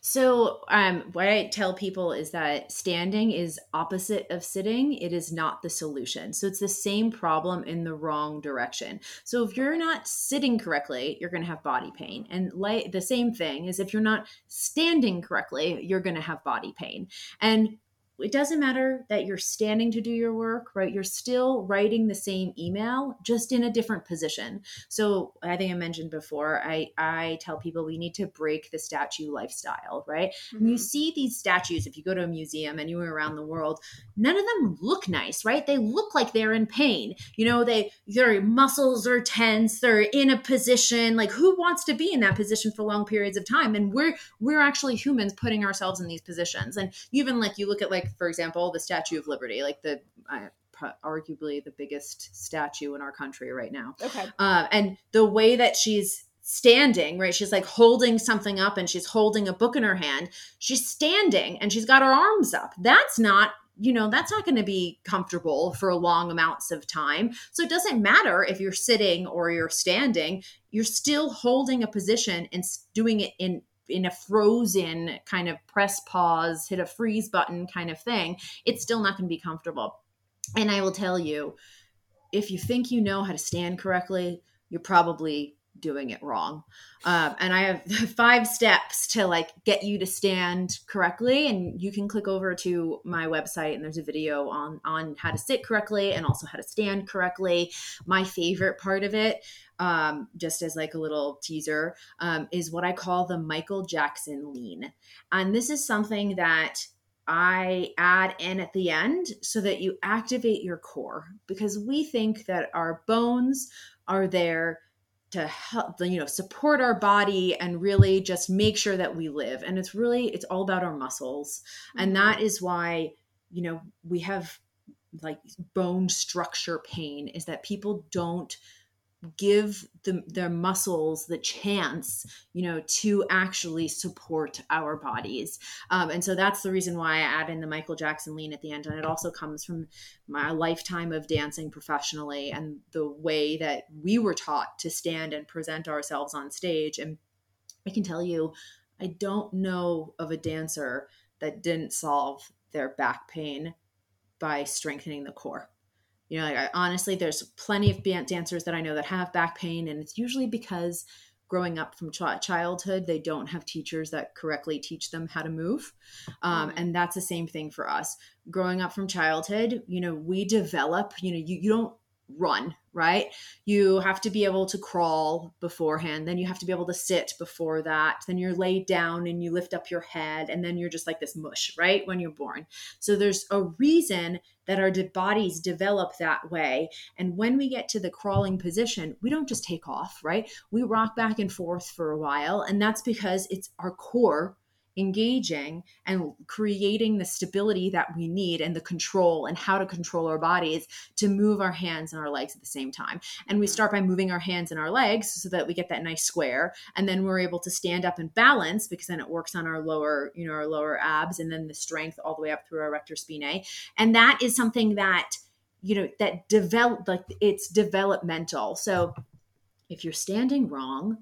So, um, what I tell people is that standing is opposite of sitting. It is not the solution. So, it's the same problem in the wrong direction. So, if you're not sitting correctly, you're going to have body pain. And like the same thing is if you're not standing correctly, you're going to have body pain. And it doesn't matter that you're standing to do your work, right? You're still writing the same email, just in a different position. So I think I mentioned before, I, I tell people we need to break the statue lifestyle, right? Mm-hmm. You see these statues, if you go to a museum anywhere around the world, none of them look nice, right? They look like they're in pain. You know, they their muscles are tense, they're in a position. Like who wants to be in that position for long periods of time? And we're we're actually humans putting ourselves in these positions. And even like you look at like for example, the Statue of Liberty, like the uh, arguably the biggest statue in our country right now. Okay. Uh, and the way that she's standing, right? She's like holding something up and she's holding a book in her hand. She's standing and she's got her arms up. That's not you know that's not going to be comfortable for long amounts of time so it doesn't matter if you're sitting or you're standing you're still holding a position and doing it in in a frozen kind of press pause, hit a freeze button kind of thing, it's still not going to be comfortable. And I will tell you, if you think you know how to stand correctly, you're probably doing it wrong. Um, and I have five steps to like get you to stand correctly. And you can click over to my website and there's a video on on how to sit correctly and also how to stand correctly. My favorite part of it um, just as like a little teaser, um, is what I call the Michael Jackson lean. And this is something that I add in at the end so that you activate your core because we think that our bones are there to help you know support our body and really just make sure that we live and it's really it's all about our muscles mm-hmm. and that is why you know we have like bone structure pain is that people don't give the, their muscles the chance you know to actually support our bodies. Um, and so that's the reason why i add in the michael jackson lean at the end. And it also comes from my lifetime of dancing professionally and the way that we were taught to stand and present ourselves on stage. And i can tell you i don't know of a dancer that didn't solve their back pain by strengthening the core you know, like I, honestly, there's plenty of dancers that I know that have back pain, and it's usually because growing up from ch- childhood, they don't have teachers that correctly teach them how to move. Um, mm. And that's the same thing for us. Growing up from childhood, you know, we develop, you know, you, you don't run, right? You have to be able to crawl beforehand. Then you have to be able to sit before that. Then you're laid down and you lift up your head. And then you're just like this mush, right? When you're born. So there's a reason that our bodies develop that way. And when we get to the crawling position, we don't just take off, right? We rock back and forth for a while. And that's because it's our core engaging and creating the stability that we need and the control and how to control our bodies to move our hands and our legs at the same time. And we mm-hmm. start by moving our hands and our legs so that we get that nice square. And then we're able to stand up and balance because then it works on our lower, you know, our lower abs and then the strength all the way up through our erector spinae. And that is something that you know that develop like it's developmental so if you're standing wrong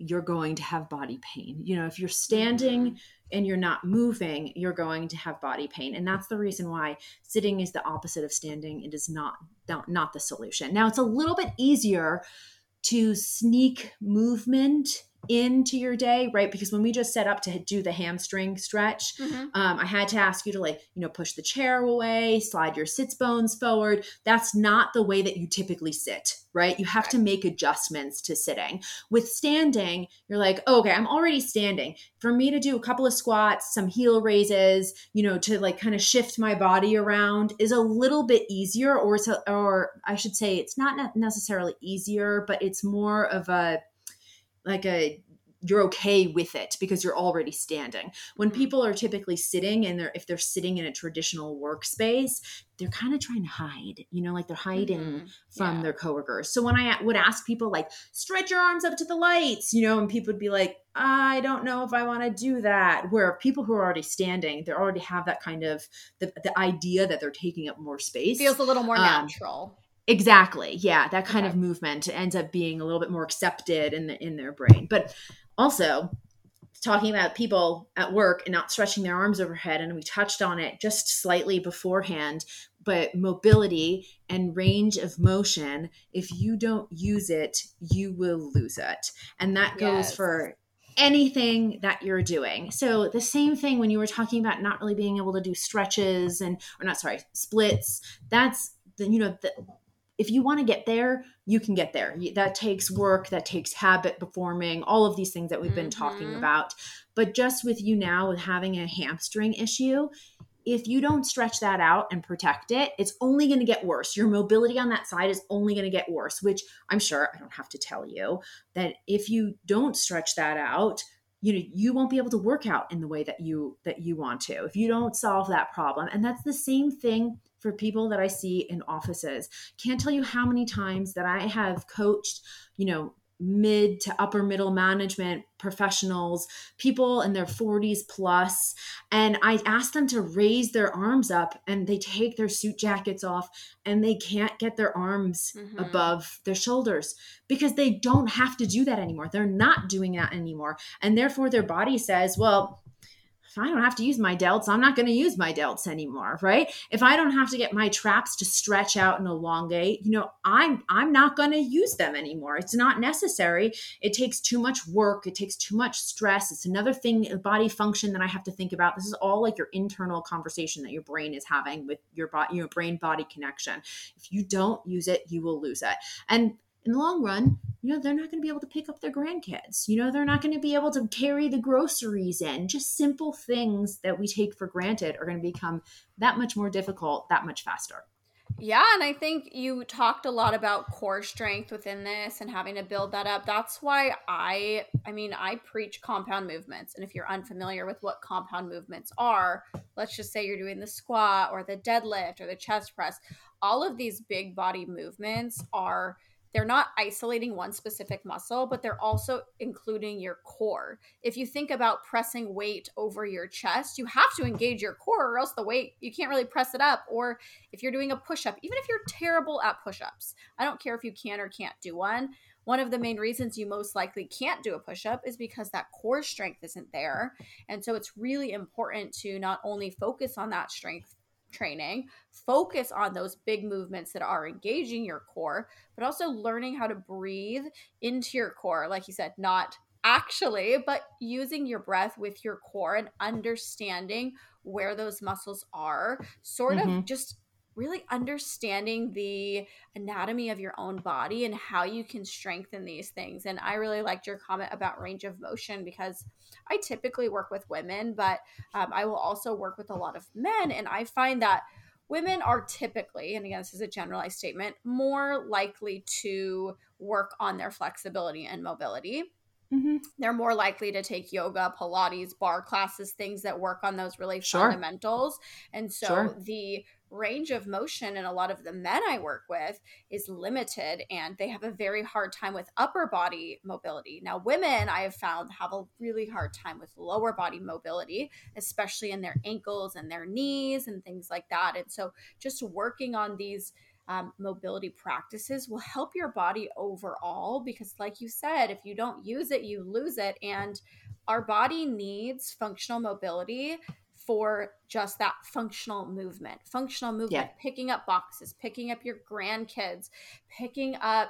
you're going to have body pain. You know, if you're standing mm-hmm. and you're not moving, you're going to have body pain. And that's the reason why sitting is the opposite of standing. It is not not, not the solution. Now, it's a little bit easier to sneak movement into your day, right? Because when we just set up to do the hamstring stretch, mm-hmm. um, I had to ask you to like, you know, push the chair away, slide your sits bones forward. That's not the way that you typically sit, right? You have to make adjustments to sitting. With standing, you're like, oh, okay, I'm already standing. For me to do a couple of squats, some heel raises, you know, to like kind of shift my body around is a little bit easier, or to, or I should say, it's not necessarily easier, but it's more of a like a you're okay with it because you're already standing. When mm-hmm. people are typically sitting and they're if they're sitting in a traditional workspace, they're kind of trying to hide, you know, like they're hiding mm-hmm. from yeah. their coworkers. So when I would ask people like stretch your arms up to the lights, you know, and people would be like, I don't know if I want to do that. Where people who are already standing, they already have that kind of the, the idea that they're taking up more space. Feels a little more um, natural. Exactly. Yeah, that kind okay. of movement ends up being a little bit more accepted in the, in their brain. But also talking about people at work and not stretching their arms overhead and we touched on it just slightly beforehand, but mobility and range of motion, if you don't use it, you will lose it. And that goes yes. for anything that you're doing. So the same thing when you were talking about not really being able to do stretches and or not sorry, splits, that's the you know the if you want to get there, you can get there. That takes work, that takes habit performing, all of these things that we've been mm-hmm. talking about. But just with you now with having a hamstring issue, if you don't stretch that out and protect it, it's only going to get worse. Your mobility on that side is only going to get worse, which I'm sure I don't have to tell you that if you don't stretch that out, you know you won't be able to work out in the way that you that you want to if you don't solve that problem and that's the same thing for people that I see in offices. Can't tell you how many times that I have coached, you know, mid to upper middle management professionals, people in their 40s plus, and I ask them to raise their arms up and they take their suit jackets off and they can't get their arms mm-hmm. above their shoulders because they don't have to do that anymore. They're not doing that anymore. And therefore their body says, well, if I don't have to use my delts, I'm not going to use my delts anymore, right? If I don't have to get my traps to stretch out and elongate, you know, I'm I'm not going to use them anymore. It's not necessary. It takes too much work, it takes too much stress. It's another thing body function that I have to think about. This is all like your internal conversation that your brain is having with your body, your brain body connection. If you don't use it, you will lose it. And in the long run, you know, they're not going to be able to pick up their grandkids. You know, they're not going to be able to carry the groceries in. Just simple things that we take for granted are going to become that much more difficult, that much faster. Yeah, and I think you talked a lot about core strength within this and having to build that up. That's why I I mean, I preach compound movements. And if you're unfamiliar with what compound movements are, let's just say you're doing the squat or the deadlift or the chest press, all of these big body movements are they're not isolating one specific muscle, but they're also including your core. If you think about pressing weight over your chest, you have to engage your core or else the weight, you can't really press it up. Or if you're doing a push up, even if you're terrible at push ups, I don't care if you can or can't do one. One of the main reasons you most likely can't do a push up is because that core strength isn't there. And so it's really important to not only focus on that strength training, focus on those big movements that are engaging your core, but also learning how to breathe into your core. Like you said, not actually, but using your breath with your core and understanding where those muscles are, sort mm-hmm. of just really understanding the anatomy of your own body and how you can strengthen these things. And I really liked your comment about range of motion because I typically work with women, but um, I will also work with a lot of men. And I find that women are typically, and again, this is a generalized statement, more likely to work on their flexibility and mobility mm-hmm. they're more likely to take yoga, Pilates, bar classes, things that work on those really sure. fundamentals. And so sure. the range of motion in a lot of the men I work with is limited and they have a very hard time with upper body mobility. Now, women I have found have a really hard time with lower body mobility, especially in their ankles and their knees and things like that. And so, just working on these um, mobility practices will help your body overall because, like you said, if you don't use it, you lose it. And our body needs functional mobility for just that functional movement. Functional movement, yeah. picking up boxes, picking up your grandkids, picking up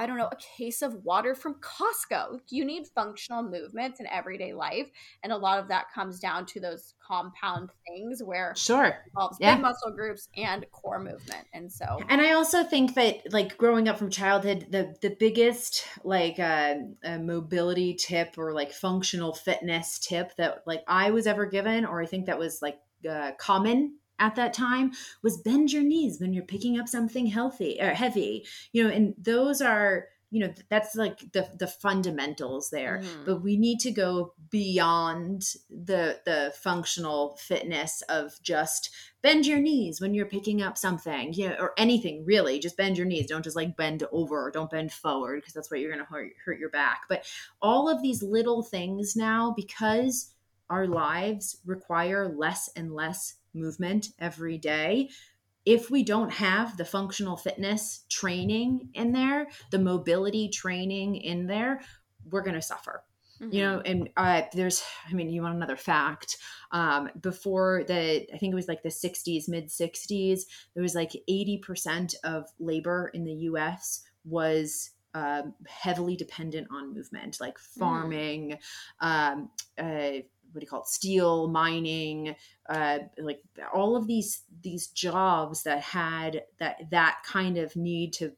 I don't know, a case of water from Costco. You need functional movements in everyday life. And a lot of that comes down to those compound things where sure involves yeah. big muscle groups and core movement. And so And I also think that like growing up from childhood, the the biggest like uh, mobility tip or like functional fitness tip that like I was ever given, or I think that was like uh, common at that time was bend your knees when you're picking up something healthy or heavy. You know and those are you know that's like the the fundamentals there. Mm-hmm. but we need to go beyond the the functional fitness of just bend your knees when you're picking up something you know, or anything really. Just bend your knees. Don't just like bend over don't bend forward because that's what you're going to hurt, hurt your back. But all of these little things now because our lives require less and less movement every day if we don't have the functional fitness training in there the mobility training in there we're going to suffer mm-hmm. you know and uh, there's i mean you want another fact um, before the i think it was like the 60s mid 60s there was like 80% of labor in the us was um, heavily dependent on movement like mm. farming mm. um, uh, what do you call it? Steel mining uh, like all of these these jobs that had that that kind of need to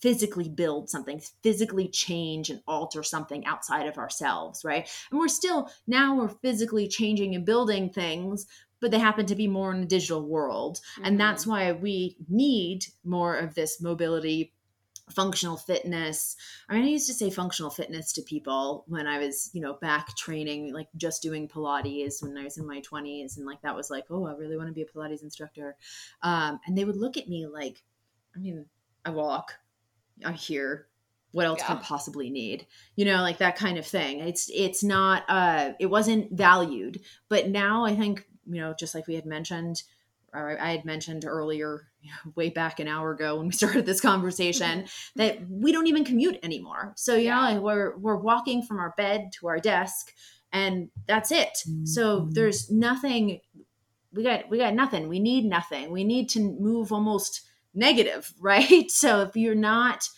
physically build something physically change and alter something outside of ourselves right? And we're still now we're physically changing and building things but they happen to be more in a digital world. Mm-hmm. and that's why we need more of this mobility functional fitness. I mean, I used to say functional fitness to people when I was, you know, back training, like just doing Pilates when I was in my 20s. And like that was like, oh, I really want to be a Pilates instructor. Um, and they would look at me like, I mean, I walk, I hear. What else yeah. can I possibly need? You know, like that kind of thing. It's it's not uh it wasn't valued. But now I think, you know, just like we had mentioned, I had mentioned earlier, you know, way back an hour ago when we started this conversation, that we don't even commute anymore. So yeah, know, we're we're walking from our bed to our desk, and that's it. So mm-hmm. there's nothing. We got we got nothing. We need nothing. We need to move almost negative, right? So if you're not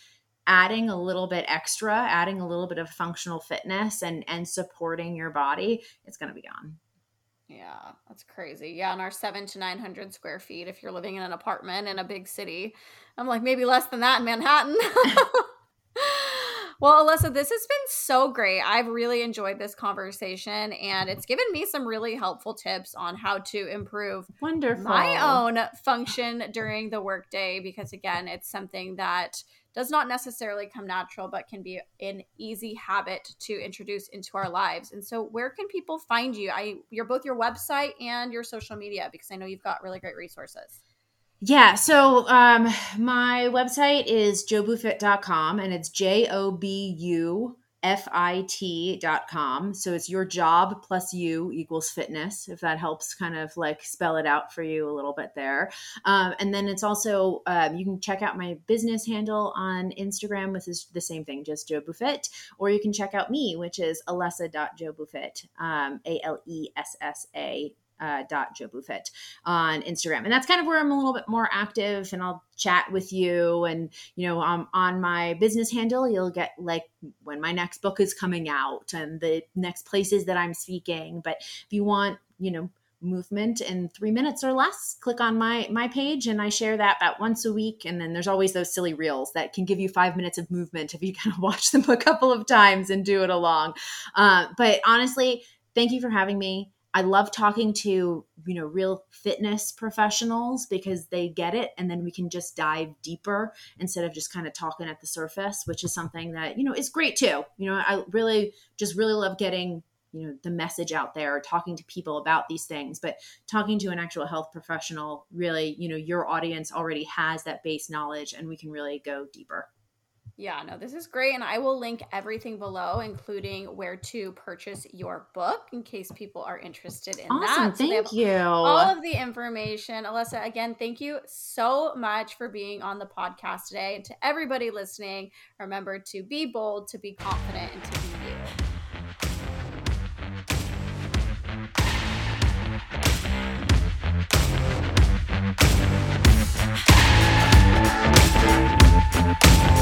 adding a little bit extra, adding a little bit of functional fitness and and supporting your body, it's going to be gone. Yeah, that's crazy. Yeah, and our seven to 900 square feet, if you're living in an apartment in a big city, I'm like, maybe less than that in Manhattan. well, Alessa, this has been so great. I've really enjoyed this conversation, and it's given me some really helpful tips on how to improve Wonderful. my own function during the workday because, again, it's something that does not necessarily come natural, but can be an easy habit to introduce into our lives. And so, where can people find you? I you're both your website and your social media because I know you've got really great resources. Yeah, so um, my website is jobufit.com and it's J O B U fit.com. So it's your job plus you equals fitness, if that helps kind of like spell it out for you a little bit there. Um, and then it's also, um, you can check out my business handle on Instagram, which is the same thing, just JōbuFIT, or you can check out me, which is alessa.jobufit, um, A L E S S A uh, dot JōbuFIT on Instagram. And that's kind of where I'm a little bit more active and I'll chat with you. And, you know, um, on my business handle, you'll get like when my next book is coming out and the next places that I'm speaking. But if you want, you know, movement in three minutes or less click on my my page and i share that about once a week and then there's always those silly reels that can give you five minutes of movement if you kind of watch them a couple of times and do it along uh, but honestly thank you for having me I love talking to, you know, real fitness professionals because they get it and then we can just dive deeper instead of just kind of talking at the surface, which is something that, you know, is great too. You know, I really just really love getting you know the message out there talking to people about these things but talking to an actual health professional really you know your audience already has that base knowledge and we can really go deeper yeah, no, this is great. And I will link everything below, including where to purchase your book in case people are interested in awesome, that. So thank you. All of the information. Alessa, again, thank you so much for being on the podcast today. And to everybody listening, remember to be bold, to be confident, and to be you.